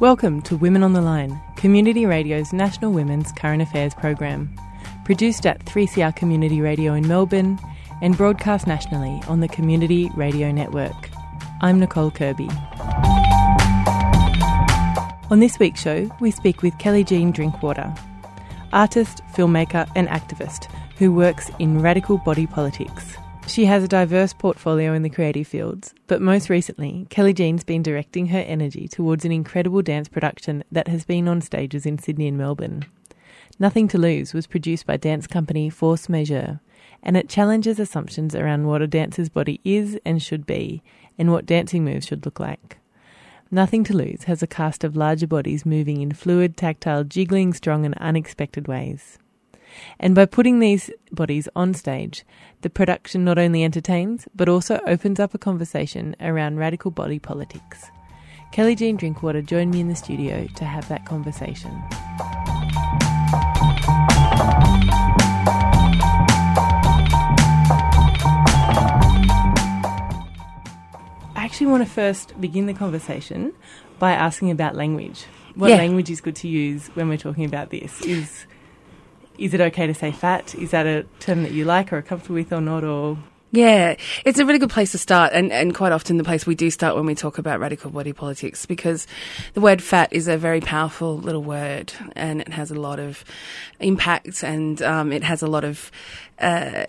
Welcome to Women on the Line, Community Radio's National Women's Current Affairs program. Produced at 3CR Community Radio in Melbourne and broadcast nationally on the Community Radio Network. I'm Nicole Kirby. On this week's show, we speak with Kelly Jean Drinkwater, artist, filmmaker, and activist who works in radical body politics. She has a diverse portfolio in the creative fields, but most recently, Kelly Jean's been directing her energy towards an incredible dance production that has been on stages in Sydney and Melbourne. Nothing to Lose was produced by dance company Force Majeure, and it challenges assumptions around what a dancer's body is and should be, and what dancing moves should look like. Nothing to Lose has a cast of larger bodies moving in fluid, tactile, jiggling, strong, and unexpected ways. And by putting these bodies on stage, the production not only entertains, but also opens up a conversation around radical body politics. Kelly Jean Drinkwater joined me in the studio to have that conversation. I actually want to first begin the conversation by asking about language. What Yeah. language is good to use when we're talking about this? Is is it okay to say fat? Is that a term that you like or are comfortable with or not? Or Yeah, it's a really good place to start, and, and quite often the place we do start when we talk about radical body politics, because the word fat is a very powerful little word, and it has a lot of impact, and um, it has a lot of. Uh,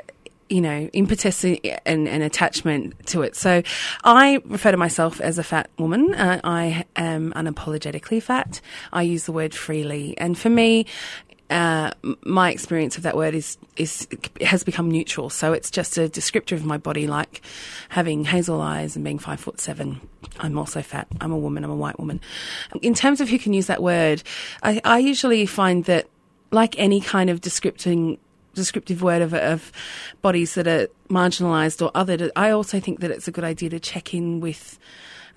you know, impetus and, and attachment to it. So I refer to myself as a fat woman. Uh, I am unapologetically fat. I use the word freely. And for me, uh, my experience of that word is is has become neutral. So it's just a descriptor of my body, like having hazel eyes and being five foot seven. I'm also fat. I'm a woman. I'm a white woman. In terms of who can use that word, I, I usually find that, like any kind of descripting descriptive word of, of bodies that are marginalised or othered, I also think that it's a good idea to check in with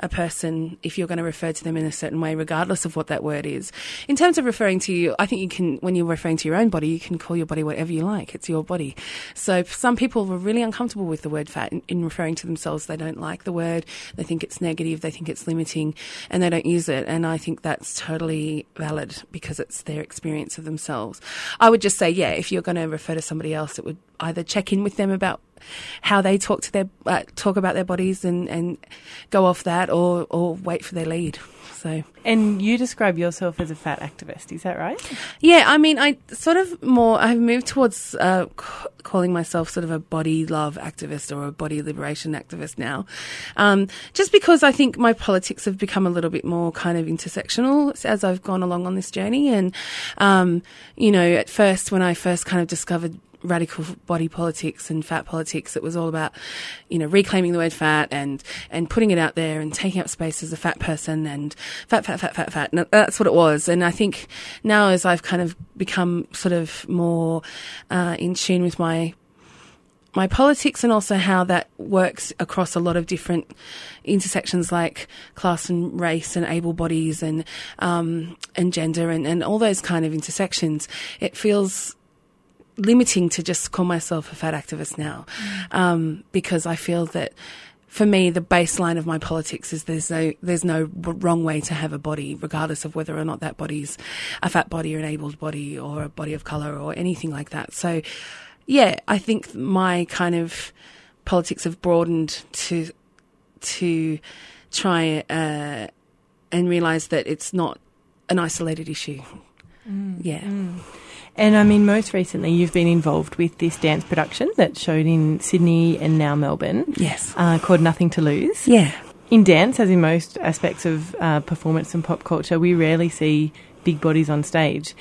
a person if you're going to refer to them in a certain way, regardless of what that word is. In terms of referring to you, I think you can, when you're referring to your own body, you can call your body whatever you like. It's your body. So some people were really uncomfortable with the word fat in, in referring to themselves. They don't like the word. They think it's negative. They think it's limiting and they don't use it. And I think that's totally valid because it's their experience of themselves. I would just say, yeah, if you're going to refer to somebody else, it would either check in with them about how they talk to their uh, talk about their bodies and, and go off that, or or wait for their lead. So and you describe yourself as a fat activist, is that right? yeah, I mean, I sort of more I've moved towards uh, c- calling myself sort of a body love activist or a body liberation activist now, um, just because I think my politics have become a little bit more kind of intersectional as I've gone along on this journey, and um, you know, at first when I first kind of discovered radical body politics and fat politics. It was all about, you know, reclaiming the word fat and, and putting it out there and taking up space as a fat person and fat, fat, fat, fat, fat. And that's what it was. And I think now as I've kind of become sort of more, uh, in tune with my my politics and also how that works across a lot of different intersections like class and race and able bodies and um, and gender and, and all those kind of intersections. It feels limiting to just call myself a fat activist now um, because I feel that for me the baseline of my politics is there's no there's no wrong way to have a body regardless of whether or not that body's a fat body or an abled body or a body of color or anything like that. So yeah I think my kind of politics have broadened to to try uh, and realize that it's not an isolated issue. Yeah And I mean, most recently, you've been involved with this dance production that showed in Sydney and now Melbourne yes uh, called Nothing to Lose. yeah In dance, as in most aspects of uh, performance and pop culture, we rarely see big bodies on stage.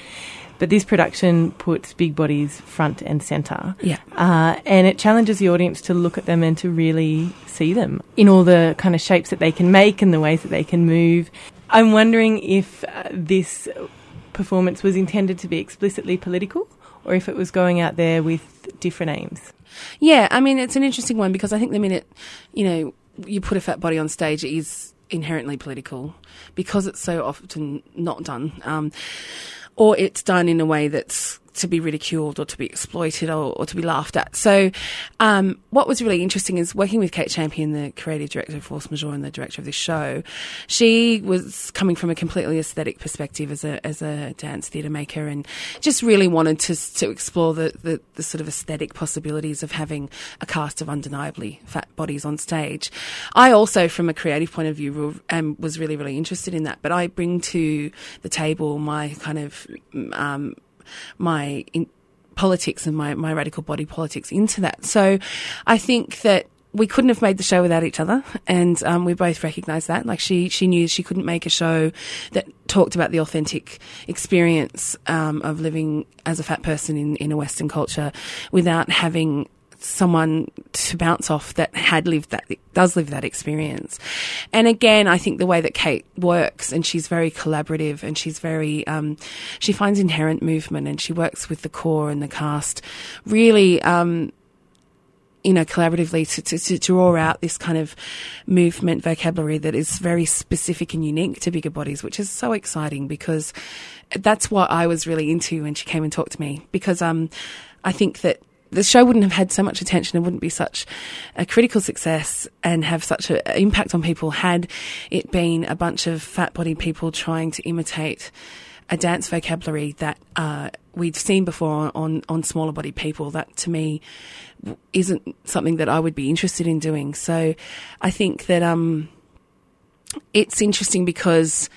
But this production puts big bodies front and centre. yeah Uh, and it challenges the audience to look at them and to really see them in all the kind of shapes that they can make and the ways that they can move. I'm wondering if uh, this performance was intended to be explicitly political or if it was going out there with different aims. Yeah, I mean, it's an interesting one because I think the minute, you know, you put a fat body on stage, it is inherently political because it's so often not done. Um, or it's done in a way that's to be ridiculed or to be exploited or, or to be laughed at. So, um, what was really interesting is working with Kate Champion, the creative director of Force Majeure and the director of this show. She was coming from a completely aesthetic perspective as a as a dance theatre maker, and just really wanted to to explore the, the, the sort of aesthetic possibilities of having a cast of undeniably fat bodies on stage. I also, from a creative point of view, um, was really really interested in that, but I bring to the table my kind of um, my in- politics and my, my radical body politics into that. So I think that we couldn't have made the show without each other, and um, we both recognised that. Like she, she knew she couldn't make a show that talked about the authentic experience um, of living as a fat person in, in a Western culture without having someone to bounce off that had lived that does live that experience. And again, I think the way that Kate works and she's very collaborative and she's very um, she finds inherent movement and she works with the core and the cast really. Um, you know, collaboratively to, to, to, draw out this kind of movement vocabulary that is very specific and unique to bigger bodies, which is so exciting because that's what I was really into when she came and talked to me. Because um, I think that the show wouldn't have had so much attention and wouldn't be such a critical success and have such an impact on people had it been a bunch of fat bodied people trying to imitate a dance vocabulary that uh, we've seen before on, on smaller bodied people. That to me isn't something that I would be interested in doing. So I think that um, it's interesting because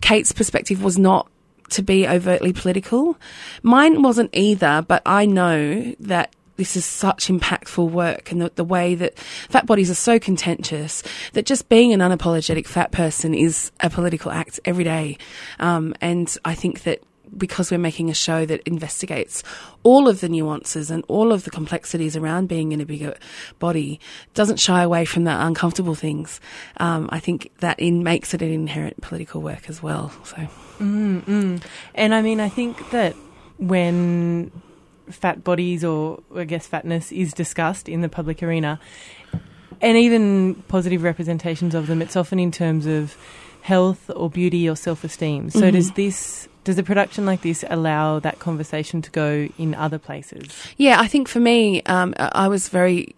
Kate's perspective was not to be overtly political. Mine wasn't either, but I know that this is such impactful work and the, the, way that fat bodies are so contentious that just being an unapologetic fat person is a political act every day. Um, and I think that because we're making a show that investigates all of the nuances and all of the complexities around being in a bigger body, doesn't shy away from the uncomfortable things. Um, I think that in makes it an inherent political work as well. So, mm, mm. and I mean, I think that when fat bodies or I guess fatness is discussed in the public arena, and even positive representations of them, it's often in terms of health or beauty or self esteem. So, mm-hmm. does this does a production like this allow that conversation to go in other places? Yeah, I think for me, um, I was very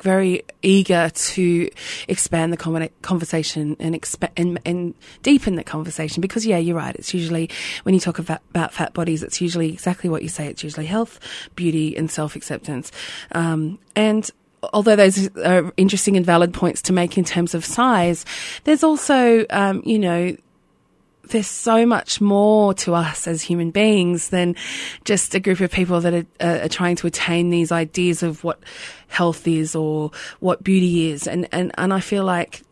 very eager to expand the conversation and, exp- and, and deepen the conversation because yeah, you're right. It's usually when you talk about, about, fat bodies, it's usually exactly what you say. It's usually health, beauty, and self acceptance. Um, and although those are interesting and valid points to make in terms of size, there's also, um, you know, there's so much more to us as human beings than just a group of people that are, uh, are, trying to attain these ideas of what health is or what beauty is. And, and, and I feel like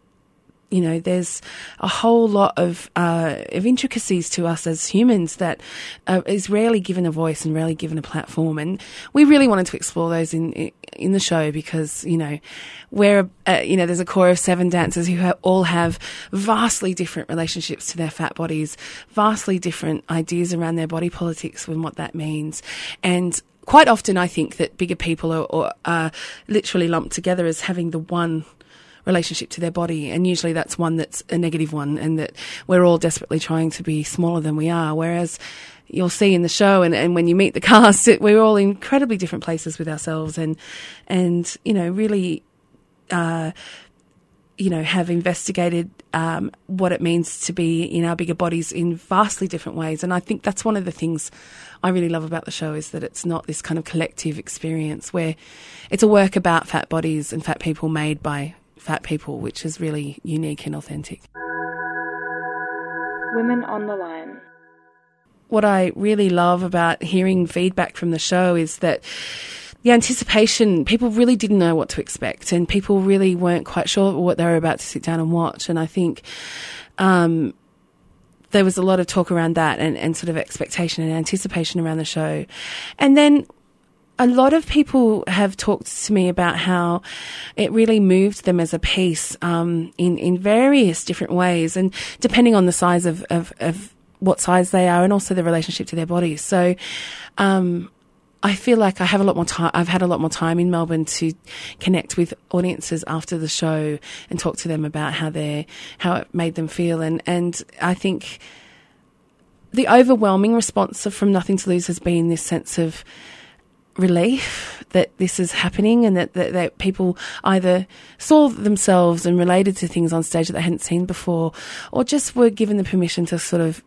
you know, there's a whole lot of uh, of intricacies to us as humans that uh, is rarely given a voice and rarely given a platform. And we really wanted to explore those in in the show because you know, we're uh, you know, there's a core of seven dancers who all have vastly different relationships to their fat bodies, vastly different ideas around their body politics and what that means, and quite often I think that bigger people are, are, are literally lumped together as having the one relationship to their body. And usually that's one that's a negative one and that we're all desperately trying to be smaller than we are. Whereas you'll see in the show and, and when you meet the cast, it, we're all in incredibly different places with ourselves and, and, you know, really, uh, you know, have investigated um, what it means to be in our bigger bodies in vastly different ways. And I think that's one of the things I really love about the show is that it's not this kind of collective experience where it's a work about fat bodies and fat people made by fat people, which is really unique and authentic. Women on the line. What I really love about hearing feedback from the show is that the anticipation, people really didn't know what to expect, and people really weren't quite sure what they were about to sit down and watch. And I think um, there was a lot of talk around that and, and sort of expectation and anticipation around the show. And then a lot of people have talked to me about how it really moved them as a piece um, in in various different ways, and depending on the size of, of, of what size they are, and also the relationship to their bodies. So, um, I feel like I have a lot more time. I've had a lot more time in Melbourne to connect with audiences after the show and talk to them about how they how it made them feel, and and I think the overwhelming response from Nothing to Lose has been this sense of relief that this is happening and that, that, that, people either saw themselves and related to things on stage that they hadn't seen before or just were given the permission to sort of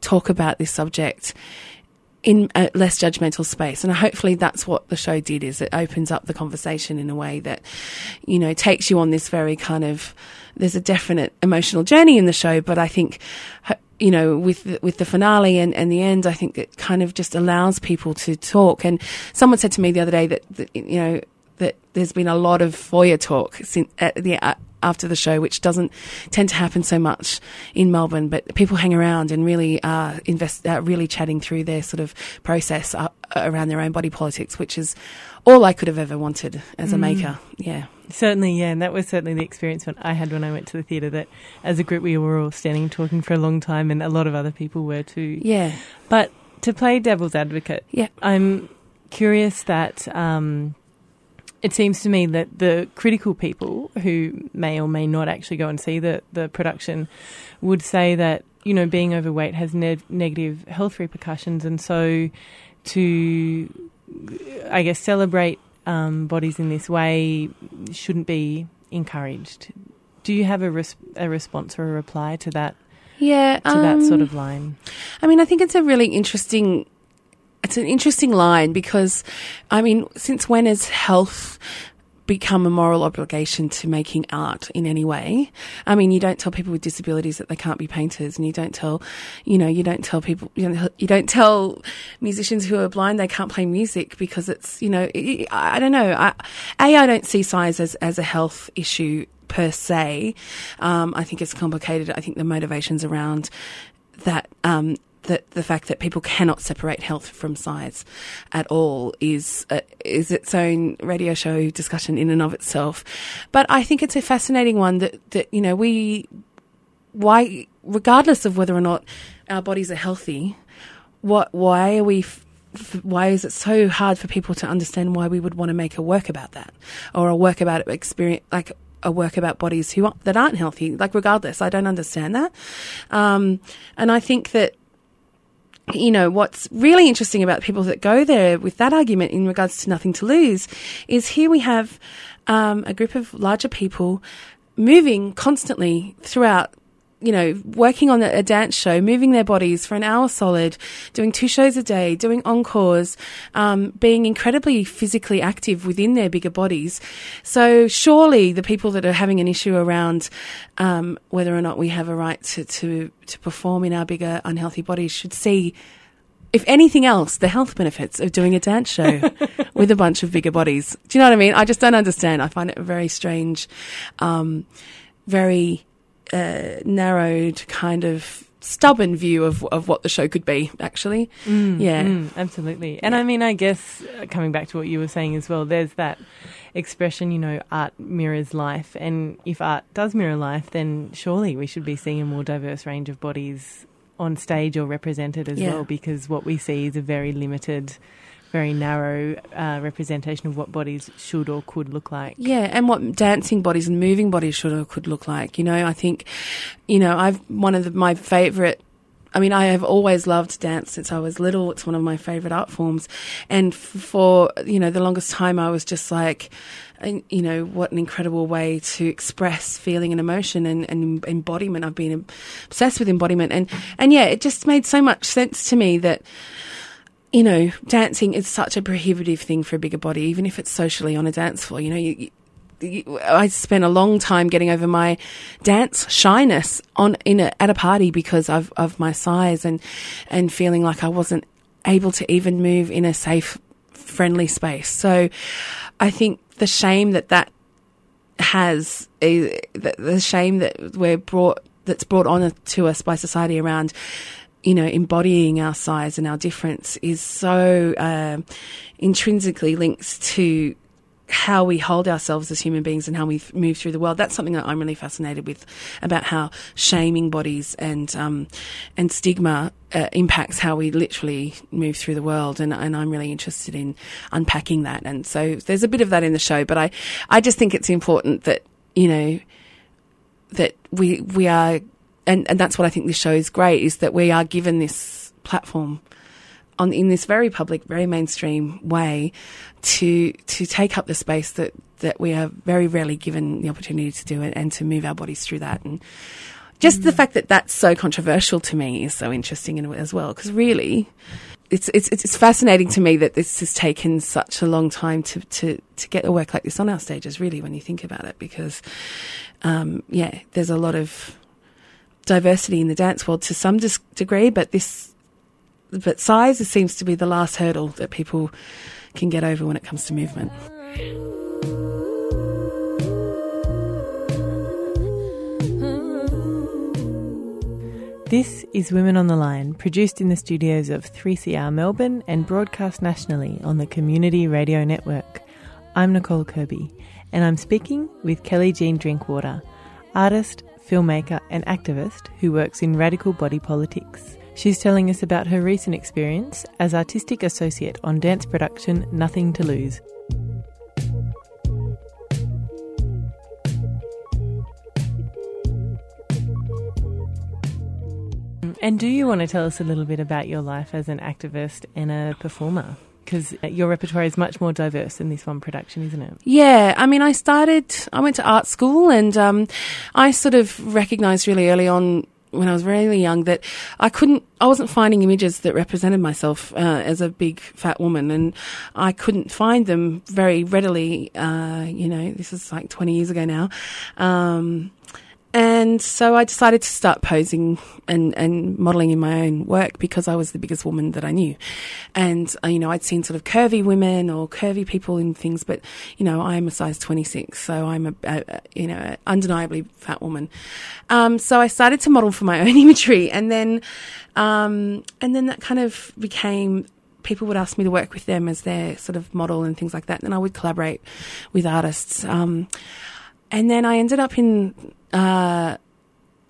talk about this subject in a less judgmental space. And hopefully that's what the show did is it opens up the conversation in a way that you know takes you on this very kind of there's a definite emotional journey in the show but i think you know, with the, with the finale and, and the end, I think it kind of just allows people to talk. And someone said to me the other day that, that you know that there's been a lot of foyer talk since at the uh, after the show, which doesn't tend to happen so much in Melbourne. But people hang around and really are invest, uh, really chatting through their sort of process uh, around their own body politics, which is all I could have ever wanted as a mm. maker. Yeah. Certainly, yeah, and that was certainly the experience when I had when I went to the theatre. That as a group, we were all standing talking for a long time, and a lot of other people were too. Yeah. But to play devil's advocate, yeah, I'm curious that um, it seems to me that the critical people who may or may not actually go and see the the production would say that you know being overweight has ne- negative health repercussions, and so to I guess celebrate um, bodies in this way shouldn't be encouraged. Do you have a, res- a response or a reply to that? Yeah, to um, that sort of line. I mean, I think it's a really interesting. It's an interesting line because, I mean, since when has health become a moral obligation to making art in any way. I mean, you don't tell people with disabilities that they can't be painters, and you don't tell, you know, you don't tell people, you, you don't tell musicians who are blind they can't play music because it's, you know, I don't know. I, a, I don't see size as, as a health issue per se. Um, I think it's complicated. I think the motivations around that um, that the fact that people cannot separate health from size at all is uh, is its own radio show discussion in and of itself. But I think it's a fascinating one that that you know we why regardless of whether or not our bodies are healthy, what why are we why is it so hard for people to understand why we would want to make a work about that? Or a work about experience like a work about bodies who that aren't healthy. Like regardless i don't understand that. Um, and i think that you know, what's really interesting about people that go there with that argument in regards to nothing to lose is here we have um, a group of larger people moving constantly throughout you know, working on a, dance show, moving their bodies for an hour solid, doing two shows a day, doing encores, um, being incredibly physically active within their bigger bodies. So surely the people that are having an issue around um, whether or not we have a right to, to, to perform in our bigger unhealthy bodies should see if anything else, the health benefits of doing a dance show with a bunch of bigger bodies. Do you know what I mean? I just don't understand. I find it very strange, um, very uh, narrowed kind of stubborn view of of what the show could be actually mm, yeah mm, absolutely and yeah. i mean i guess uh, coming back to what you were saying as well there's that expression you know art mirrors life and if art does mirror life then surely we should be seeing a more diverse range of bodies on stage or represented as yeah. well because what we see is a very limited very narrow uh, representation of what bodies should or could look like. Yeah, and what dancing bodies and moving bodies should or could look like. You know, I think, you know, I've one of the, my favourite I mean, I have always loved dance since I was little. It's one of my favorite art forms. And for, you know, the longest time I was just like, you know, what an incredible way to express feeling and emotion and, and embodiment. I've been obsessed with embodiment. And, and yeah, it just made so much sense to me that, you know, dancing is such a prohibitive thing for a bigger body, even if it's socially on a dance floor. You know, you, you, I spent a long time getting over my dance shyness on in a, at a party because of of my size and and feeling like I wasn't able to even move in a safe, friendly space. So, I think the shame that that has eh, the, the shame that we're brought that's brought on to us by society around you know, embodying our size and our difference is so uh, intrinsically linked to how we hold ourselves as human beings and how we move through the world. That's something that I'm really fascinated with about how shaming bodies and um, and stigma uh, impacts how we literally move through the world. And, and I'm really interested in unpacking that. And so there's a bit of that in the show, but I I just think it's important that you know that we we are and, and that's what I think this show is great is that we are given this platform on in this very public, very mainstream way to to take up the space that that we are very rarely given the opportunity to do it and to move our bodies through that and just mm. the fact that that's so controversial to me is so interesting in, as well because really it's, it's it's fascinating to me that this has taken such a long time to, to, to get a work like this on our stages really when you think about it because um, yeah there's a lot of diversity in the dance world to some dis- degree but this but size seems to be the last hurdle that people can get over when it comes to movement. This is Women on the Line, produced in the studios of 3CR Melbourne and broadcast nationally on the Community Radio Network. I'm Nicole Kirby, and I'm speaking with Kelly Jean Drinkwater, artist, filmmaker, and activist who works in radical body politics. She's telling us about her recent experience as artistic associate on dance production Nothing to Lose. And do you want to tell us a little bit about your life as an activist and a performer? Because your repertoire is much more diverse than this one production, isn't it? Yeah, I mean, I started, I went to art school and um, I sort of recognised really early on when I was really young that I couldn't, I wasn't finding images that represented myself uh, as a big fat woman, and I couldn't find them very readily. Uh, you know, this is like 20 years ago now. Um, and so I decided to start posing and, and modeling in my own work because I was the biggest woman that I knew. And, uh, you know, I'd seen sort of curvy women or curvy people in things, but, you know, I'm a size 26, so I'm a, a you know, undeniably fat woman. Um, so I started to model for my own imagery and then, um, and then that kind of became people would ask me to work with them as their sort of model and things like that. And I would collaborate with artists. Um, and then I ended up in uh,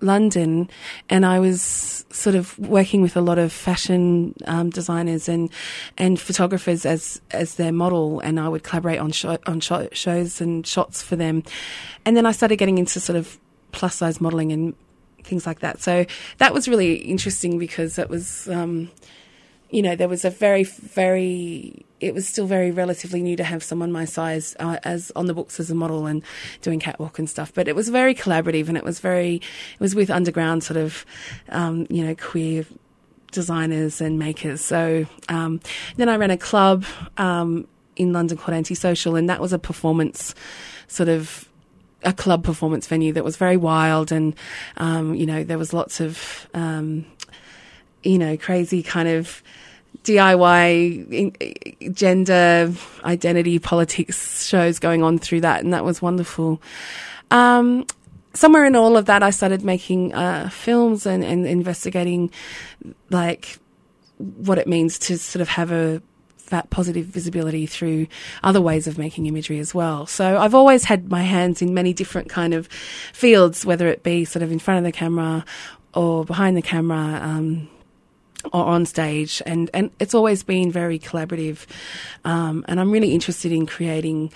London, and I was sort of working with a lot of fashion um, designers and and photographers as as their model, and I would collaborate on on show, shows and shots for them, and then I started getting into sort of plus size modeling and things like that. So that was really interesting because it was. Um, you know, there was a very, very, it was still very relatively new to have someone my size uh, as on the books as a model and doing catwalk and stuff. But it was very collaborative and it was very, it was with underground sort of, um, you know, queer designers and makers. So um, then I ran a club um, in London called Antisocial, and that was a performance sort of a club performance venue that was very wild, and um, you know there was lots of um, you know crazy kind of DIY gender identity politics shows going on through that, and that was wonderful. Um, somewhere in all of that, I started making uh, films and, and investigating like what it means to sort of have a that positive visibility through other ways of making imagery as well. So I've always had my hands in many different kind of fields, whether it be sort of in front of the camera or behind the camera. Um, on stage, and, and it's always been very collaborative. Um, and I'm really interested in creating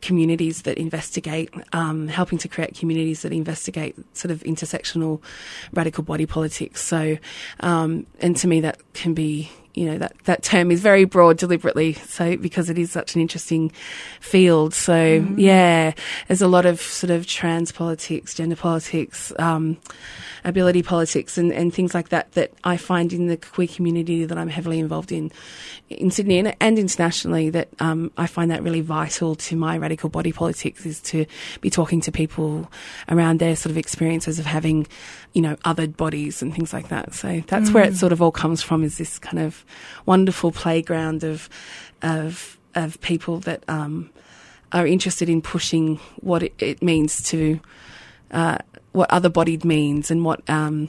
communities that investigate, um, helping to create communities that investigate sort of intersectional radical body politics. So, um, and to me, that can be you know that that term is very broad deliberately so because it is such an interesting field so mm-hmm. yeah there's a lot of sort of trans politics gender politics um, ability politics and, and things like that that I find in the queer community that I'm heavily involved in in Sydney and, and internationally that um, I find that really vital to my radical body politics is to be talking to people around their sort of experiences of having you know othered bodies and things like that so that's mm. where it mm. sort of all comes from is this kind of wonderful playground of of of people that um, are interested in pushing what it, it means to uh, what other bodied means and what um,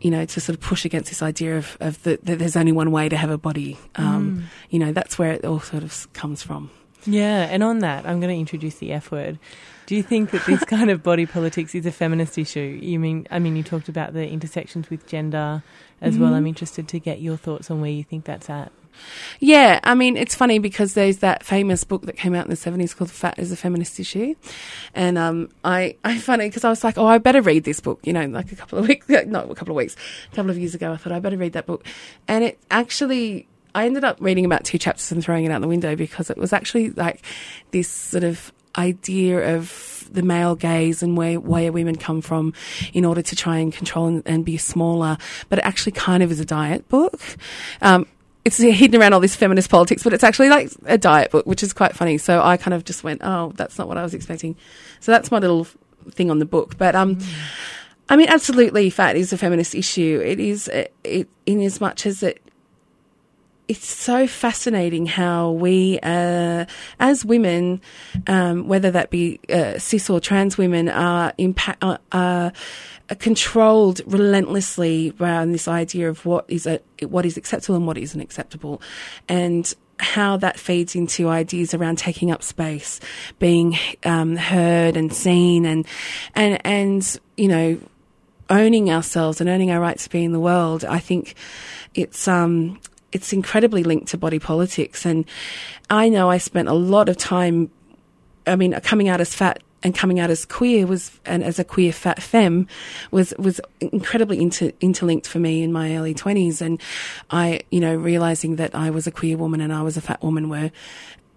you know to sort of push against this idea of, of the, that there's only one way to have a body. Um, mm. You know that's where it all sort of comes from. Yeah, and on that, I'm going to introduce the F word. Do you think that this kind of body politics is a feminist issue? You mean, I mean, you talked about the intersections with gender as mm-hmm. well. I'm interested to get your thoughts on where you think that's at. Yeah, I mean, it's funny because there's that famous book that came out in the 70s called Fat is a Feminist Issue. And um, I, I funny because I was like, oh, I better read this book, you know, like a couple of weeks, not a couple of weeks, a couple of years ago, I thought I better read that book. And it actually, I ended up reading about two chapters and throwing it out the window because it was actually like this sort of idea of the male gaze and where, where women come from in order to try and control and, and be smaller. But it actually kind of is a diet book. Um, it's hidden around all this feminist politics, but it's actually like a diet book, which is quite funny. So I kind of just went, oh, that's not what I was expecting. So that's my little thing on the book. But um, mm. I mean, absolutely, fat is a feminist issue. It is it, it in as much as it it's so fascinating how we, uh, as women, um, whether that be uh, cis or trans women, are impact uh, are controlled relentlessly around this idea of what is a, what is acceptable and what isn't acceptable, and how that feeds into ideas around taking up space, being um, heard and seen, and and and you know owning ourselves and earning our rights to be in the world. I think it's um it's incredibly linked to body politics. And I know I spent a lot of time, I mean, coming out as fat and coming out as queer was, and as a queer fat femme was, was incredibly inter, interlinked for me in my early twenties. And I, you know, realizing that I was a queer woman and I was a fat woman were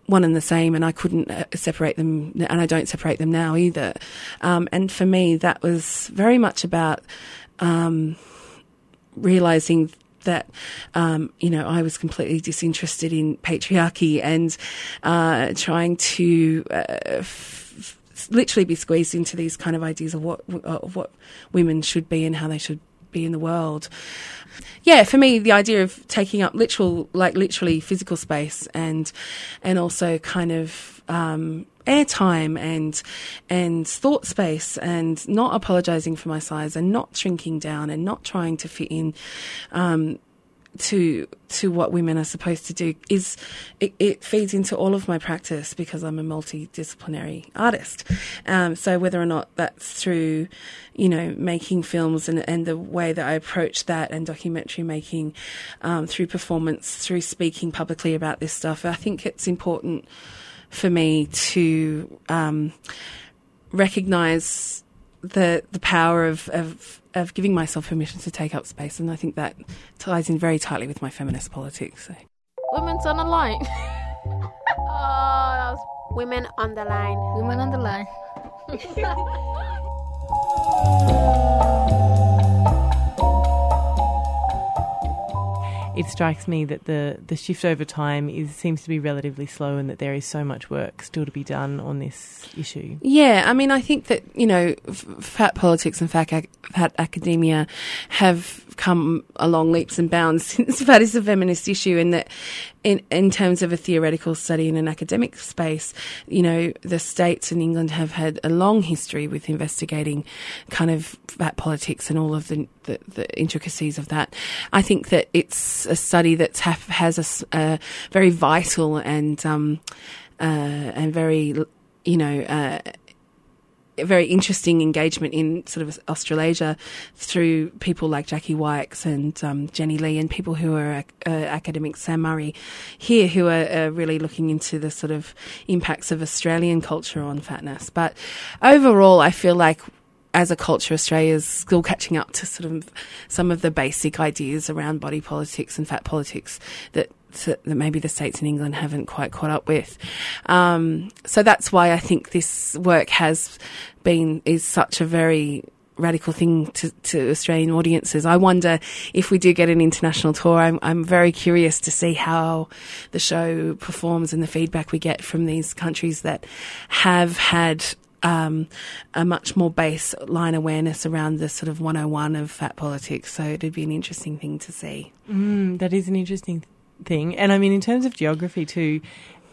one and the same, and I couldn't uh, separate them, and I don't separate them now either. Um, and for me, that was very much about um, realizing that um, you know I was completely disinterested in patriarchy and uh, trying to. Uh, f- literally be squeezed into these kind of ideas of what of what women should be and how they should be in the world. Yeah, for me, the idea of taking up literal, like literally physical space, and and also kind of um, airtime and and thought space, and not apologizing for my size, and not shrinking down, and not trying to fit in. Um, to to what women are supposed to do is it, it, feeds into all of my practice because I'm a multidisciplinary artist. Um, so whether or not that's through, you know, making films and and the way that I approach that and documentary making, um, through performance, through speaking publicly about this stuff, I think it's important for me to um, recognize the the power of, of of giving myself permission to take up space, and I think that ties in very tightly with my feminist politics. So. Women's on the line. oh, women on the line. Women on the line. it strikes me that the, the shift over time is seems to be relatively slow and that there is so much work still to be done on this issue. Yeah, I mean, I think that, you know, fat politics and fat, fat academia have come along leaps and bounds since fat is a feminist issue in that in, in terms of a theoretical study in an academic space, you know, the states in England have had a long history with investigating kind of fat politics and all of the, the, the intricacies of that. I think that it's a study that has a, a, very vital and, um, uh, and very, you know, uh, very interesting engagement in sort of Australasia through people like Jackie Wykes and um, Jenny Lee and people who are uh, academics, Sam Murray here, who are uh, really looking into the sort of impacts of Australian culture on fatness. But overall, I feel like as a culture, Australia is still catching up to sort of some of the basic ideas around body politics and fat politics that that maybe the states in England haven't quite caught up with. Um, so that's why I think this work has been is such a very radical thing to, to Australian audiences. I wonder if we do get an international tour. I'm, I'm very curious to see how the show performs and the feedback we get from these countries that have had um, a much more baseline awareness around the sort of 101 of fat politics. So it'd be an interesting thing to see. Mm, that is an interesting thing. And I mean, in terms of geography too,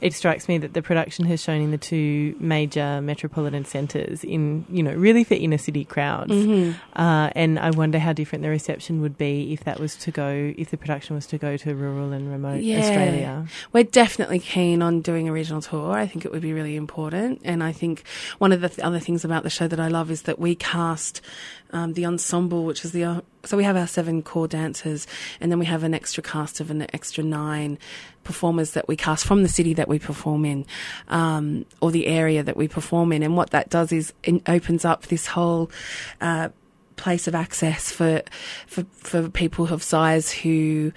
it strikes me that the production has shown in the two major metropolitan centres in, you know, really for inner city crowds. Mm-hmm. Uh, and I wonder how different the reception would be if that was to go, if the production was to go to rural and remote yeah. Australia. We're definitely keen on doing a regional tour. I think it would be really important. And I think one of the th- other things about the show that I love is that we cast um, the ensemble, which is the so we have our seven core dancers, and then we have an extra cast of an extra nine performers that we cast from the city that we perform in, um, or the area that we perform in. And what that does is it opens up this whole. Uh, place of access for, for for people of size who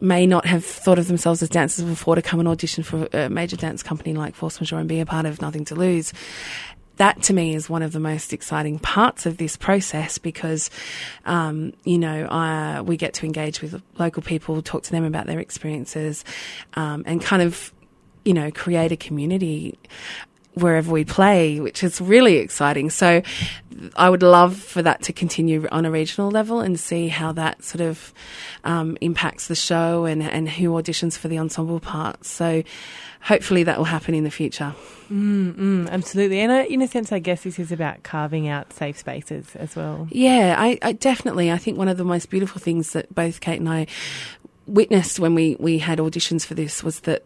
may not have thought of themselves as dancers before to come and audition for a major dance company like Force Majeure and be a part of Nothing to Lose that to me is one of the most exciting parts of this process because, um, you know, we get to engage with local people, talk to them about their experiences, um, and kind of, you know, create a community wherever we play, which is really exciting. So I would love for that to continue on a regional level and see how that sort of um, impacts the show and, and who auditions for the ensemble parts. So hopefully that will happen in the future. Mm, mm, absolutely. And I, in a sense, I guess this is about carving out safe spaces as well. Yeah, I, I definitely. I think one of the most beautiful things that both Kate and I witnessed when we, we had auditions for this was that,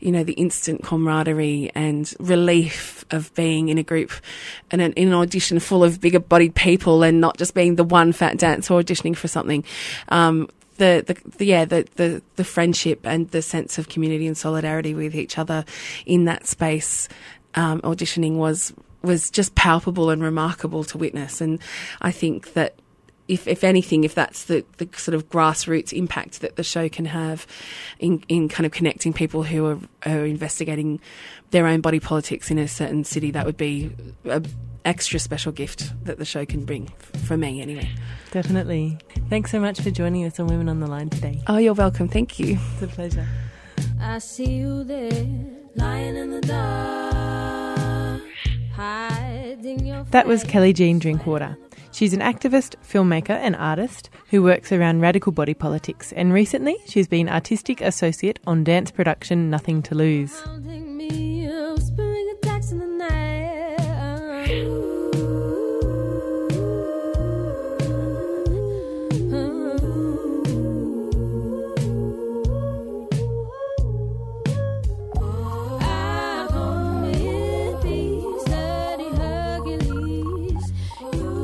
you know, the instant camaraderie and relief of being in a group and an, in an audition full of bigger bodied people and not just being the one fat dancer auditioning for something. Um, the, the, the, yeah the, the the friendship and the sense of community and solidarity with each other in that space um, auditioning was was just palpable and remarkable to witness and I think that if, if anything, if that's the, the sort of grassroots impact that the show can have in, in kind of connecting people who are, are investigating their own body politics in a certain city, that would be an extra special gift that the show can bring, for me anyway. Definitely. Thanks so much for joining us on Women on the Line today. Oh, you're welcome. Thank you. It's a pleasure. I see you there, lying in the dark, That was Kelly Jean Drinkwater. She's an activist, filmmaker, and artist who works around radical body politics, and recently she's been artistic associate on dance production Nothing to Lose.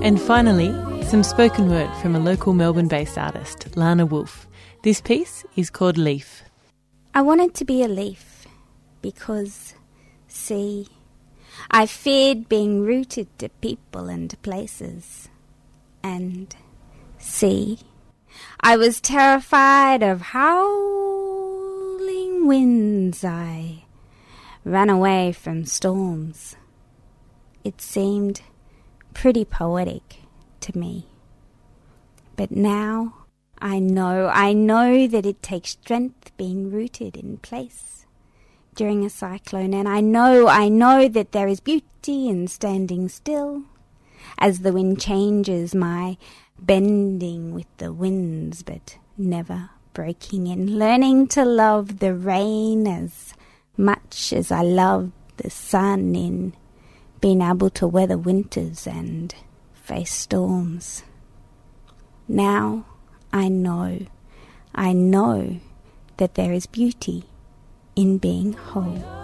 And finally, some spoken word from a local Melbourne based artist, Lana Wolf. This piece is called Leaf. I wanted to be a leaf because, see, I feared being rooted to people and places. And, see, I was terrified of howling winds. I ran away from storms. It seemed pretty poetic to me. But now I know, I know that it takes strength being rooted in place during a cyclone, and I know, I know that there is beauty in standing still as the wind changes, my bending with the winds, but never breaking in, learning to love the rain as much as I love the sun in been able to weather winters and face storms. Now I know, I know that there is beauty in being whole.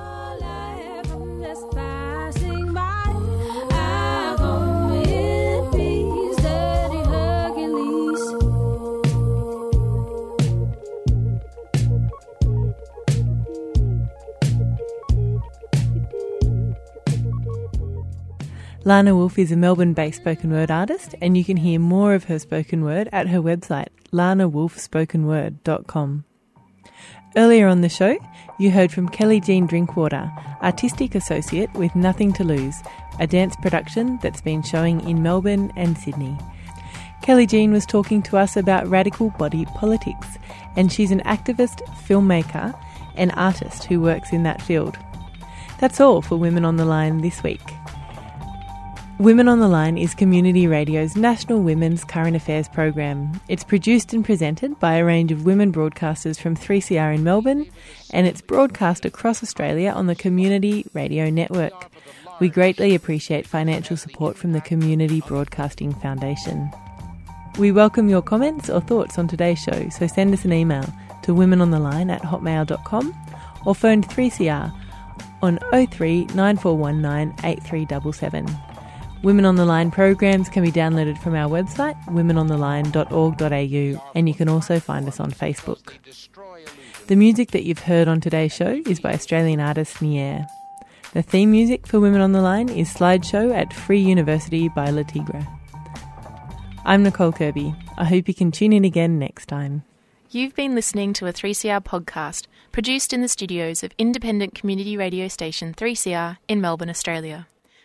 Lana Wolf is a Melbourne based spoken word artist, and you can hear more of her spoken word at her website, lanawolfspokenword.com. Earlier on the show, you heard from Kelly Jean Drinkwater, Artistic Associate with Nothing to Lose, a dance production that's been showing in Melbourne and Sydney. Kelly Jean was talking to us about radical body politics, and she's an activist, filmmaker, and artist who works in that field. That's all for Women on the Line this week. Women on the Line is Community Radio's national women's current affairs program. It's produced and presented by a range of women broadcasters from 3CR in Melbourne, and it's broadcast across Australia on the Community Radio Network. We greatly appreciate financial support from the Community Broadcasting Foundation. We welcome your comments or thoughts on today's show, so send us an email to womenontheline at hotmail.com or phone 3CR on 03 9419 8377. Women on the Line programs can be downloaded from our website, womenontheline.org.au, and you can also find us on Facebook. The music that you've heard on today's show is by Australian artist Nier. The theme music for Women on the Line is Slideshow at Free University by Le Tigre. I'm Nicole Kirby. I hope you can tune in again next time. You've been listening to a 3CR podcast produced in the studios of independent community radio station 3CR in Melbourne, Australia.